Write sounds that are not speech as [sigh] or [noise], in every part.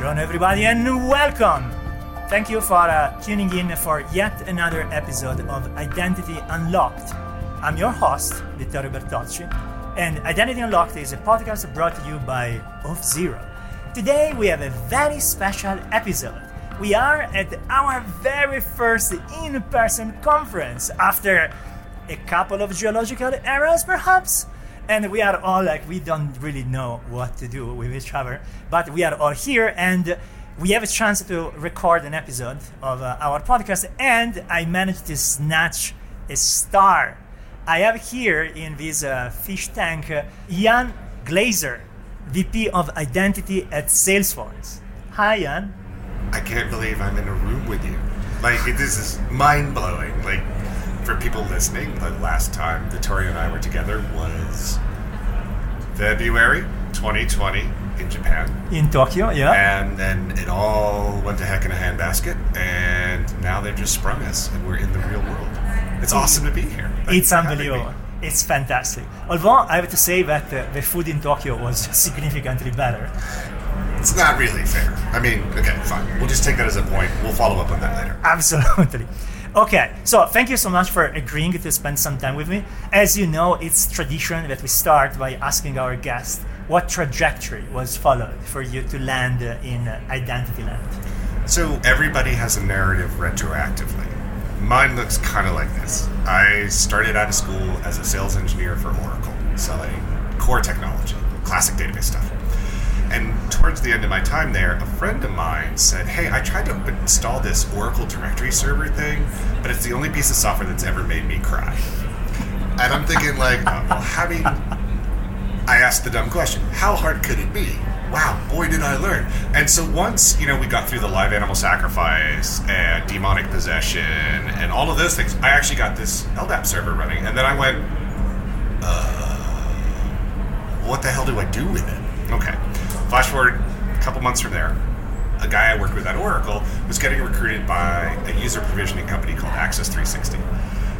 Buongiorno, everybody, and welcome. Thank you for uh, tuning in for yet another episode of Identity Unlocked. I'm your host, Vittorio Bertocci, and Identity Unlocked is a podcast brought to you by Auth0. Today we have a very special episode. We are at our very first in person conference after a couple of geological eras, perhaps and we are all like we don't really know what to do with each other but we are all here and we have a chance to record an episode of uh, our podcast and i managed to snatch a star. I have here in this uh, fish tank uh, jan glazer vp of identity at salesforce. Hi jan i can't believe i'm in a room with you. Like this is mind-blowing. Like for people listening, the last time Vittorio and I were together was February 2020 in Japan. In Tokyo, yeah. And then it all went to heck in a handbasket, and now they've just sprung us, and we're in the real world. It's awesome to be here. it's unbelievable. It's fantastic. Although I have to say that uh, the food in Tokyo was [laughs] significantly better. It's not really fair. I mean, okay, fine. We'll just take that as a point. We'll follow up on that later. Absolutely. Okay, so thank you so much for agreeing to spend some time with me. As you know, it's tradition that we start by asking our guests what trajectory was followed for you to land in Identity Land. So everybody has a narrative retroactively. Mine looks kind of like this. I started out of school as a sales engineer for Oracle, selling core technology, classic database stuff. And towards the end of my time there, a friend of mine said, Hey, I tried to install this Oracle directory server thing, but it's the only piece of software that's ever made me cry. And I'm thinking, like, oh, well, having. I asked the dumb question How hard could it be? Wow, boy, did I learn. And so once, you know, we got through the live animal sacrifice and demonic possession and all of those things, I actually got this LDAP server running. And then I went, uh, what the hell do I do with it? Okay. Flash forward a couple months from there, a guy I worked with at Oracle was getting recruited by a user provisioning company called Access 360.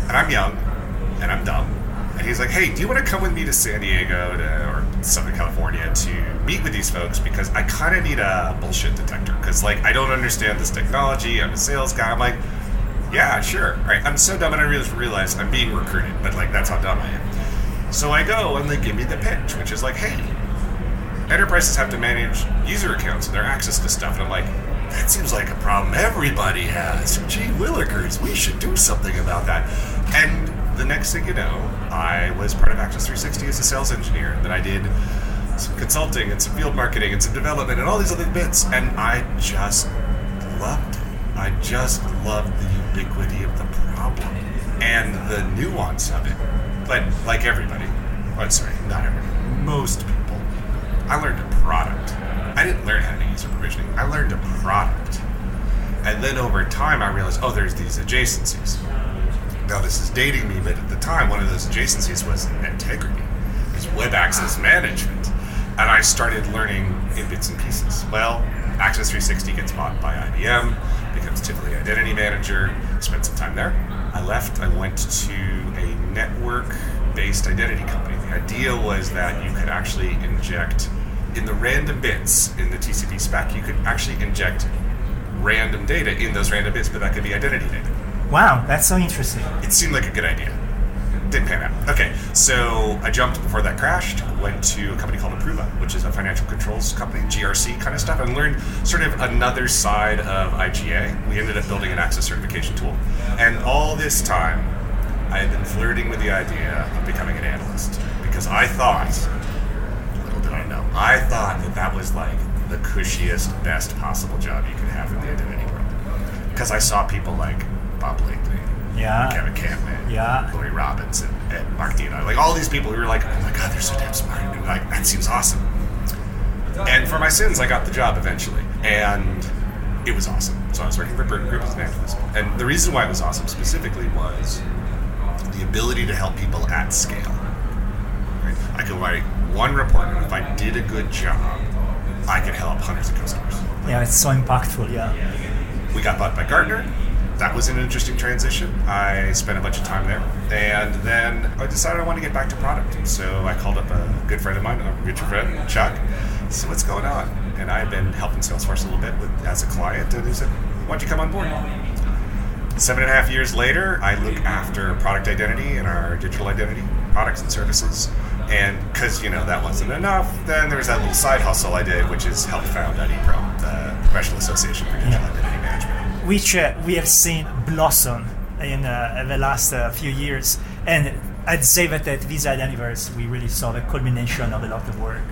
And I'm young and I'm dumb. And he's like, hey, do you want to come with me to San Diego to, or Southern California to meet with these folks? Because I kind of need a bullshit detector. Because, like, I don't understand this technology. I'm a sales guy. I'm like, yeah, sure. All right. I'm so dumb and I realize, realize I'm being recruited. But, like, that's how dumb I am. So I go and they give me the pitch, which is like, hey, enterprises have to manage user accounts and their access to stuff. And I'm like, that seems like a problem everybody has. Gee willikers, we should do something about that. And the next thing you know, I was part of Access 360 as a sales engineer. Then I did some consulting and some field marketing and some development and all these other bits. And I just loved it. I just loved the ubiquity of the problem and the nuance of it. But like everybody, oh, sorry, not everybody, most people I learned a product. I didn't learn how to do user provisioning. I learned a product. And then over time, I realized, oh, there's these adjacencies. Now, this is dating me, but at the time, one of those adjacencies was Netegrity, was web access ah. management. And I started learning in bits and pieces. Well, Access 360 gets bought by IBM, becomes Tivoli Identity Manager, spent some time there. I left, I went to a network based identity company. The idea was that you could actually inject in the random bits in the TCP spec, you could actually inject random data in those random bits, but that could be identity data. Wow, that's so interesting. It seemed like a good idea. Didn't pan out. Okay, so I jumped before that crashed, went to a company called Approva, which is a financial controls company, GRC kind of stuff, and learned sort of another side of IGA. We ended up building an access certification tool. And all this time, I had been flirting with the idea of becoming an analyst because I thought I thought that that was like the cushiest, best possible job you could have in the identity world. Because I saw people like Bob Blakley, yeah, Kevin Kampman, yeah, Lori Robinson, and Mark Dino, like all these people who were like, oh my god, they're so damn smart. And like that seems awesome. And for my sins, I got the job eventually, and it was awesome. So I was working for Burton Group as an analyst, and the reason why it was awesome specifically was the ability to help people at scale. I could write one report, and if I did a good job, I could help hundreds of customers. Yeah, it's so impactful. Yeah. We got bought by Gartner, that was an interesting transition. I spent a bunch of time there, and then I decided I wanted to get back to product. So I called up a good friend of mine, a mutual friend, Chuck. So what's going on? And I've been helping Salesforce a little bit with, as a client, and he said, "Why don't you come on board?" Seven and a half years later, I look after product identity and our digital identity products and services. And because you know that wasn't enough, then there's that little side hustle I did, which is help found IDPro, the Professional Association for Digital yeah. Identity Management, which uh, we have seen blossom in uh, the last uh, few years. And I'd say that at Visa Identiverse, we really saw the culmination of a lot of work.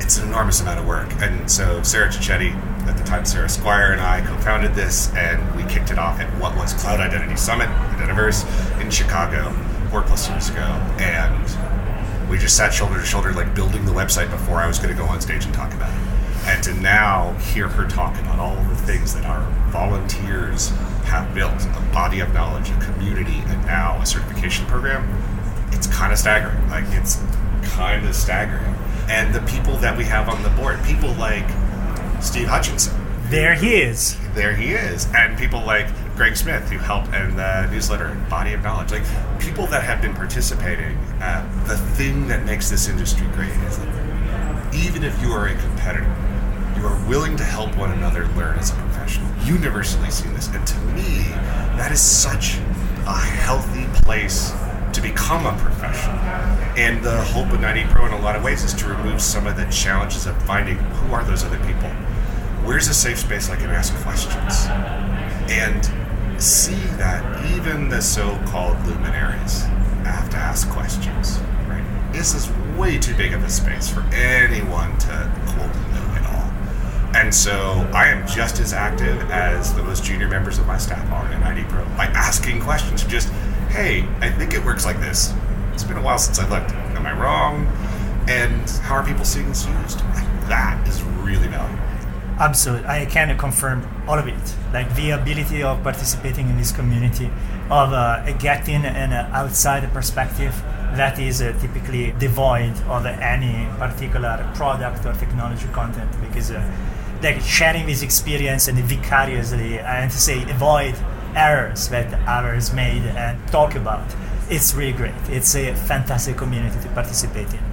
It's an enormous amount of work, and so Sarah Cicchetti, at the time Sarah Squire, and I co-founded this, and we kicked it off at what was Cloud Identity Summit, Identiverse, in Chicago, four plus years ago, and we just sat shoulder to shoulder, like building the website before I was going to go on stage and talk about it. And to now hear her talk about all the things that our volunteers have built a body of knowledge, a community, and now a certification program it's kind of staggering. Like, it's kind of staggering. And the people that we have on the board, people like Steve Hutchinson. There he is. There he is. And people like Greg Smith, who helped in the newsletter and Body of Knowledge. Like people that have been participating. Uh, the thing that makes this industry great is that even if you are a competitor, you are willing to help one another learn as a professional. Universally seen this, and to me, that is such a healthy place to become a professional. And the hope of IDPro in a lot of ways is to remove some of the challenges of finding who are those other people. Where's a safe space I can ask questions? And see that even the so-called luminaries have to ask questions. Right? This is way too big of a space for anyone to quote know it all. And so I am just as active as the most junior members of my staff are in IDPro by asking questions. Just, hey, I think it works like this. It's been a while since I looked. Am I wrong? And how are people seeing this used? That is really valuable. Absolutely, I can confirm all of it. Like the ability of participating in this community, of uh, getting an outside perspective that is uh, typically devoid of any particular product or technology content, because uh, like sharing this experience and vicariously, and to say avoid errors that others made and talk about. It's really great. It's a fantastic community to participate in.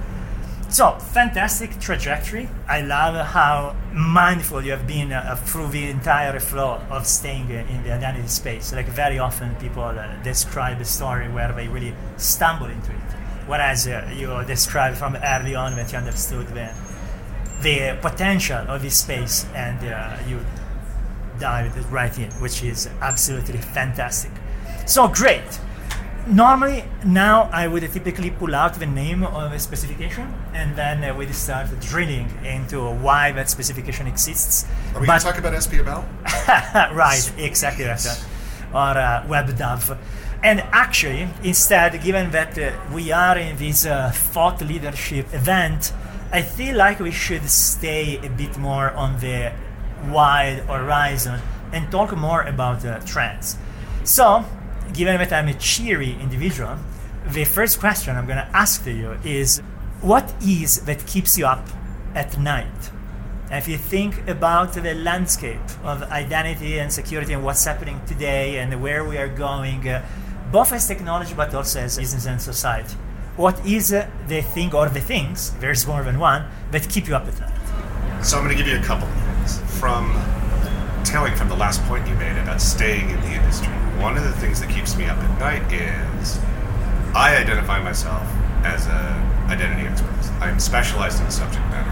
So, fantastic trajectory. I love how mindful you have been uh, through the entire flow of staying in the identity space. Like, very often people uh, describe a story where they really stumble into it, whereas uh, you describe from early on that you understood the, the potential of this space and uh, you dived right in, which is absolutely fantastic. So, great normally now I would typically pull out the name of a specification and then uh, we start drilling into why that specification exists. Are we going to talk about SPML? [laughs] right, exactly that. Or uh, WebDAV. And actually, instead, given that uh, we are in this uh, thought leadership event, I feel like we should stay a bit more on the wide horizon and talk more about uh, trends. So, given that I'm a cheery individual, the first question I'm going to ask to you is what is that keeps you up at night? If you think about the landscape of identity and security and what's happening today and where we are going, uh, both as technology but also as business and society, what is uh, the thing or the things, there's more than one, that keep you up at night? So I'm going to give you a couple of things. From tailing from the last point you made about staying in the industry, one of the things that keeps me up at night is I identify myself as an identity expert. I'm specialized in subject matter.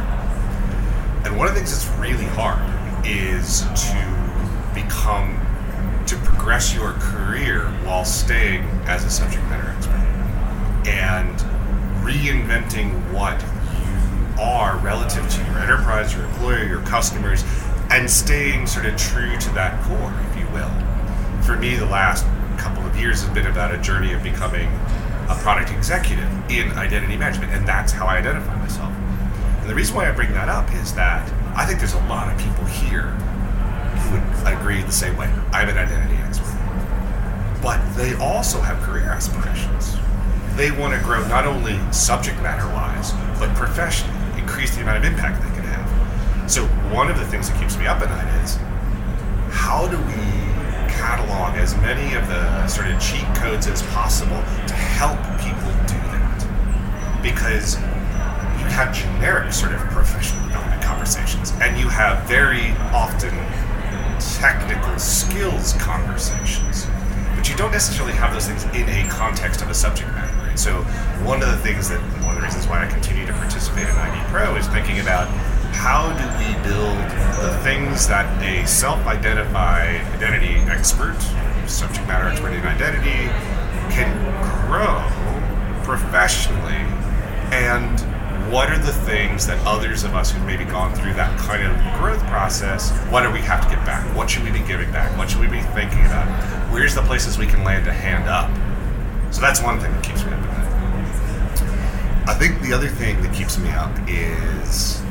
And one of the things that's really hard is to become, to progress your career while staying as a subject matter expert. And reinventing what you are relative to your enterprise, your employer, your customers, and staying sort of true to that core, if you will for me, the last couple of years has been about a journey of becoming a product executive in identity management, and that's how I identify myself. And the reason why I bring that up is that I think there's a lot of people here who would agree the same way. I'm an identity expert. But they also have career aspirations. They want to grow not only subject matter wise, but professionally, increase the amount of impact they can have. So, one of the things that keeps me up at night is how do we catalog as many of the sort of cheat codes as possible to help people do that. Because you have generic sort of professional development conversations, and you have very often technical skills conversations. But you don't necessarily have those things in a context of a subject matter. So one of the things that one of the reasons why I continue to participate in ID Pro is thinking about how do we build the things that a self-identified identity expert, subject matter expert in identity, can grow professionally and what are the things that others of us who've maybe gone through that kind of growth process, what do we have to get back? What should we be giving back? What should we be thinking about? Where's the places we can land a hand up? So that's one thing that keeps me up at night. I think the other thing that keeps me up is,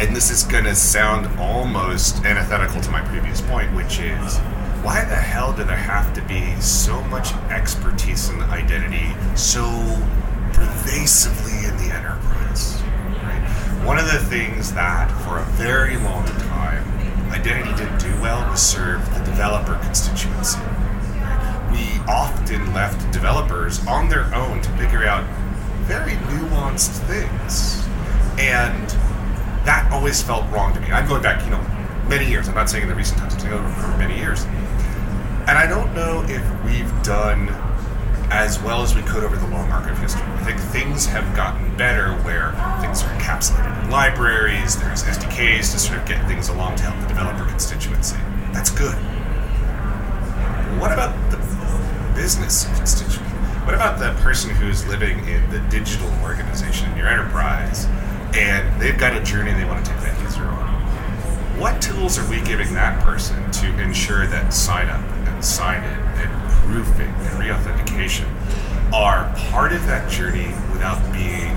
and this is going to sound almost antithetical to my previous point, which is, why the hell do there have to be so much expertise in identity so pervasively in the enterprise? Right? One of the things that, for a very long time, identity didn't do well was serve the developer constituency. We often left developers on their own to figure out very nuanced things. And that always felt wrong to me. I'm going back, you know, many years. I'm not saying in the recent times, I'm saying over many years. And I don't know if we've done as well as we could over the long arc of history. I think things have gotten better where things are encapsulated in libraries, there's SDKs to sort of get things along to help the developer constituency. That's good. What about the business constituency? What about the person who's living in the digital organization in your enterprise and they've got a journey they want to take that user on? What tools are we giving that person to ensure that sign up and sign in and proofing and reauthentication are part of that journey without being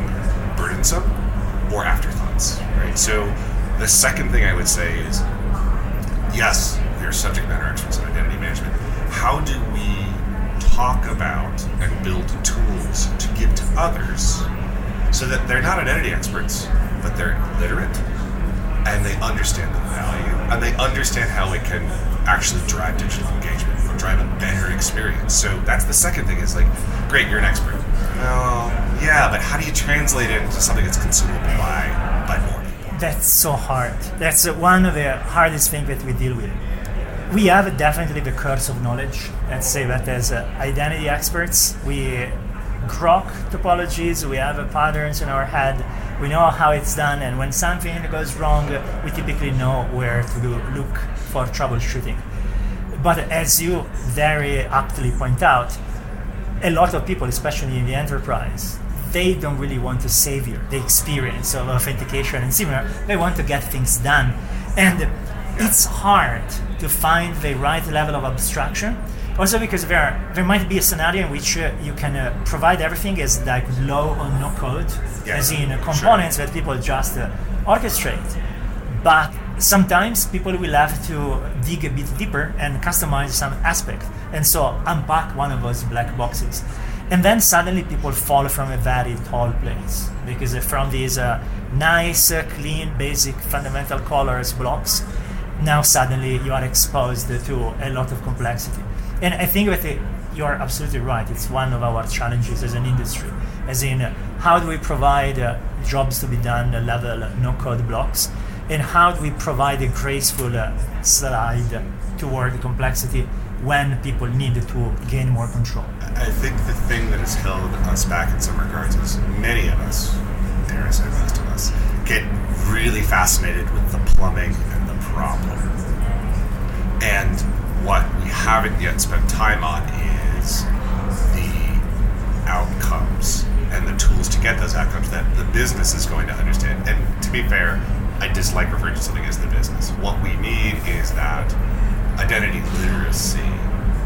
burdensome or afterthoughts, right? So the second thing I would say is, yes, we are subject matter experts in identity management. How do we talk about and build tools to give to others so that they're not identity experts, but they're literate and they understand the value and they understand how it can actually drive digital engagement or drive a better experience. So that's the second thing is like, great, you're an expert. Well, yeah, but how do you translate it into something that's consumable by by more people? That's so hard. That's one of the hardest things that we deal with. We have definitely the curse of knowledge. Let's say that as uh, identity experts, we grok topologies, we have patterns in our head, we know how it's done, and when something goes wrong, we typically know where to look for troubleshooting. But as you very aptly point out, a lot of people, especially in the enterprise, they don't really want to savor the experience of authentication and similar. They want to get things done. And it's hard to find the right level of abstraction. Also, because there there might be a scenario in which uh, you can uh, provide everything as like low or no code, Yeah, as in uh, components that people just uh, orchestrate. But sometimes people will have to dig a bit deeper and customize some aspect, and so unpack one of those black boxes. And then suddenly people fall from a very tall place because uh, from these uh, nice, uh, clean, basic, fundamental colors blocks, now suddenly you are exposed to a lot of complexity. And I think that you are absolutely right. It's one of our challenges as an industry, as in how do we provide uh, jobs to be done uh, level no code blocks, and how do we provide a graceful uh, slide toward complexity when people need to gain more control. I think the thing that has held us back in some regards is many of us, dare I say most of us, get really fascinated with the plumbing and the problem. And what we haven't yet spent time on is the outcomes and the tools to get those outcomes that the business is going to understand. And to be fair, I dislike referring to something as the business. What we need is that identity literacy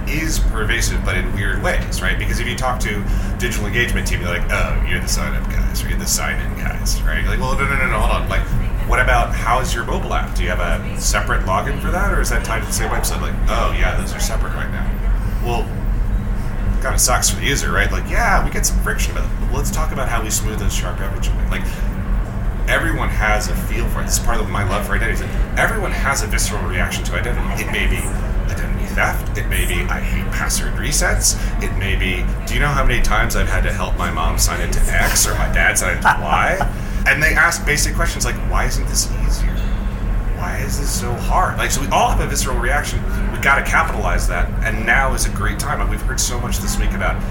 is pervasive, but in weird ways, right? Because if you talk to digital engagement team, you're like, oh, you're the sign up guys, or you're the sign in guys, right? You're like, well, no, no, no, no, hold on. Like, what about how's your mobile app? Do you have a separate login for that, or is that tied to the same website? Like, oh, yeah, those are separate right now. Well, kind of sucks for the user, right? Like, yeah, we get some friction, but let's talk about how we smooth those sharp edges. Like, everyone has a feel for it. This is part of my love for identity. is Everyone has a visceral reaction to identity. It may be identity theft. It may be I hate password resets. It may be do you know how many times I've had to help my mom sign into X or my dad sign into Y? And they ask basic questions like, why isn't this easier? Why is this so hard? Like, so we all have a visceral reaction. We got to capitalize that. And now is a great time. And we've heard so much this week about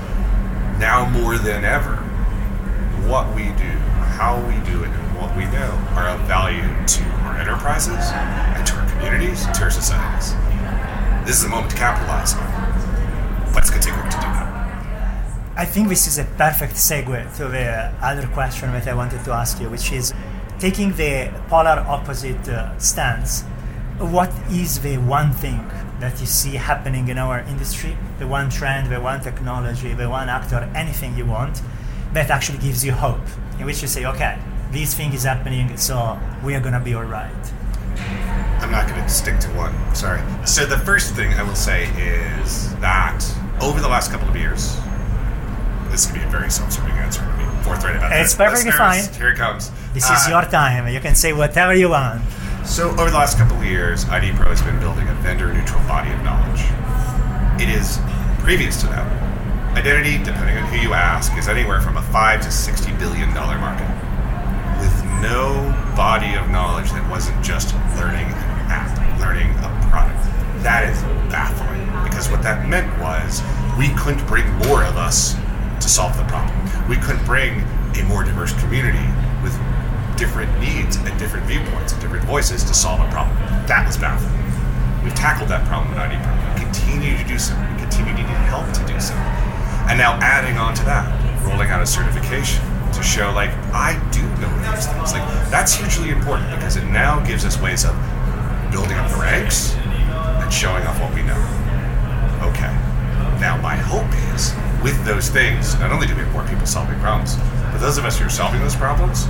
now more than ever what we do, how we do it, and what we know are of value to our enterprises and to our communities, to our societies. This is the moment to capitalize on. Let's get to work to do. I think this is a perfect segue to the other question that I wanted to ask you, which is taking the polar opposite uh, stance. What is the one thing that you see happening in our industry, the one trend, the one technology, the one actor, anything you want, that actually gives you hope, in which you say, okay, this thing is happening, so we are going to be all right? I'm not going to stick to one. Sorry. So the first thing I will say is that over the last couple of years, this could be a very self-serving answer to be forthright about it. It's perfectly Listeners, fine. Here it comes. This Uh, is your time. You can say whatever you want. So over the last couple of years, ID Pro has been building a vendor-neutral body of knowledge. It is previous to that. Identity, depending on who you ask, is anywhere from a five to sixty billion dollar market, with no body of knowledge that wasn't just learning an app, learning a product. That is baffling because what that meant was we couldn't bring more of us solve the problem. We couldn't bring a more diverse community with different needs and different viewpoints and different voices to solve a problem. That was baffling. We've tackled that problem in ID. We continue to do so. We continue to need help to do so. And now adding on to that, rolling out a certification to show like I do know these things. Like that's hugely important because it now gives us ways of building up the ranks and showing off what we know. Okay. Now my hope is with those things, not only do we have more people solving problems, but those of us who are solving those problems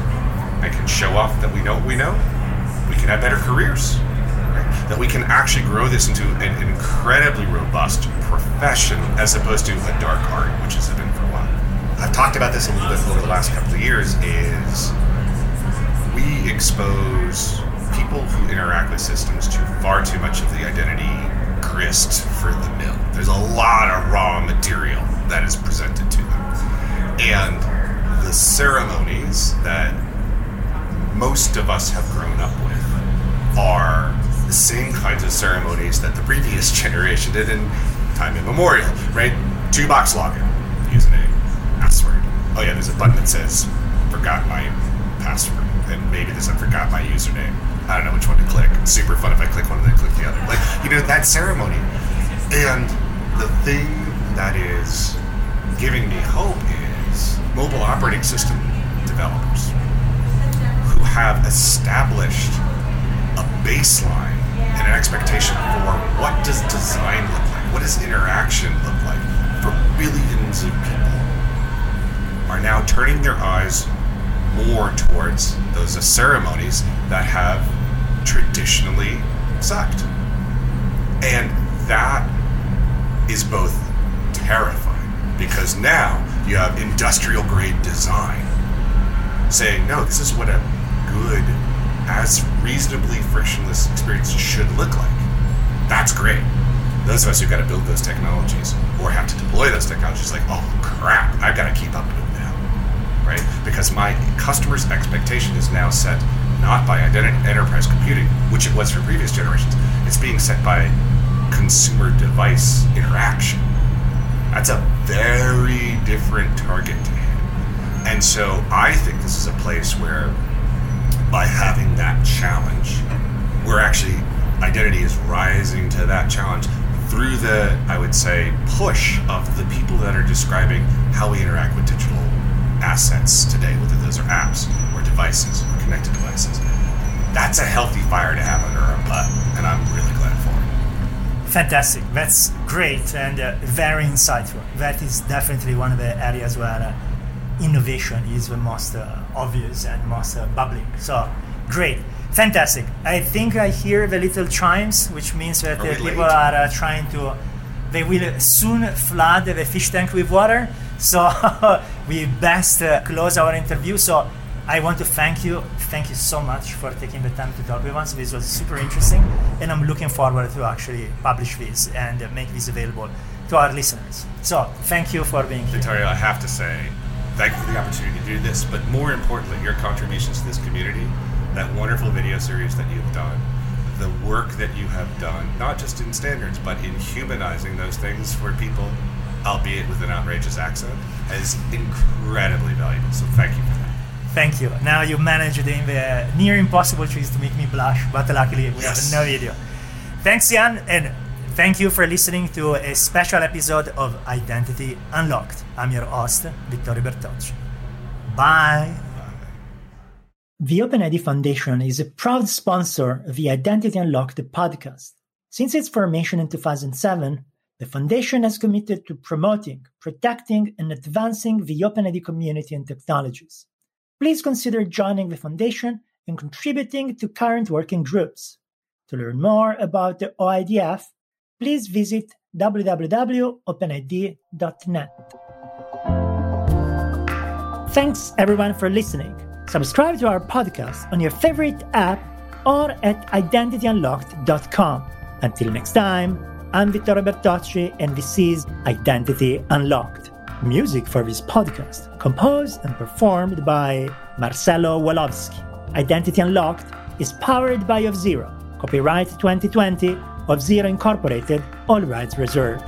and can show off that we know what we know, we can have better careers. right? That we can actually grow this into an incredibly robust profession as opposed to a dark art, which has been for a while. I've talked about this a little bit over the last couple of years is we expose people who interact with systems to far too much of the identity grist for the mill. There's a lot of raw material that is presented to them. And the ceremonies that most of us have grown up with are the same kinds of ceremonies that the previous [laughs] generation did in time immemorial, right? Two box login, username, password. Oh yeah, there's a button that says forgot my password, and maybe there's a forgot my username. I don't know which one to click. It's super fun if I click one and then click the other. Like you know that ceremony, and the thing that is giving me hope is mobile operating system developers who have established a baseline and an expectation for what does design look like, what does interaction look like for billions of people, are now turning their eyes more towards those ceremonies that have traditionally sucked. And that is both terrifying because now you have industrial grade design saying, no, this is what a good, as reasonably frictionless experience should look like. That's great. Those of us who've got to build those technologies or have to deploy those technologies, like, oh crap, I've got to keep up with them, right? Because my customer's expectation is now set not by identity enterprise computing, which it was for previous generations. It's being set by consumer device interaction. That's a very different target to hit. And so I think this is a place where by having that challenge, we're actually identity is rising to that challenge through the, I would say, push of the people that are describing how we interact with digital assets today, whether those are apps or devices or connected devices. That's a healthy fire to have under our butt, and I'm really. Fantastic. That's great and uh, very insightful. That is definitely one of the areas where uh, innovation is the most uh, obvious and most uh, bubbling. So, great. Fantastic. I think I hear the little chimes, which means that Are uh, people late? are uh, trying to. They will soon flood the fish tank with water. So [laughs] we best uh, close our interview. So I want to thank you. Thank you so much for taking the time to talk with us. This was super interesting, and I'm looking forward to actually publish this and make this available to our listeners. So, thank you for being here. Vittorio, I have to say, thank you for the opportunity to do this, but more importantly, your contributions to this community, that wonderful video series that you've done, the work that you have done, not just in standards, but in humanizing those things for people, albeit with an outrageous accent, is incredibly valuable. So thank you for that. Thank you. Now you managed the, the near impossible choice to make me blush, but luckily we Yes. have no video. Thanks, Jan, and thank you for listening to a special episode of Identity Unlocked. I'm your host, Vittorio Bertocci. Bye. The OpenID Foundation is a proud sponsor of the Identity Unlocked podcast. Since its formation in 2007, the Foundation has committed to promoting, protecting, and advancing the OpenID community and technologies. Please consider joining the Foundation and contributing to current working groups. To learn more about the OIDF, please visit www.openid.net. Thanks everyone for listening. Subscribe to our podcast on your favorite app or at identityunlocked.com. Until next time, I'm Vittorio Bertocci and this is Identity Unlocked. Music for this podcast composed and performed by Marcelo Woloski. Identity Unlocked is powered by Auth0. Copyright 2020 Auth0 Incorporated, all rights reserved.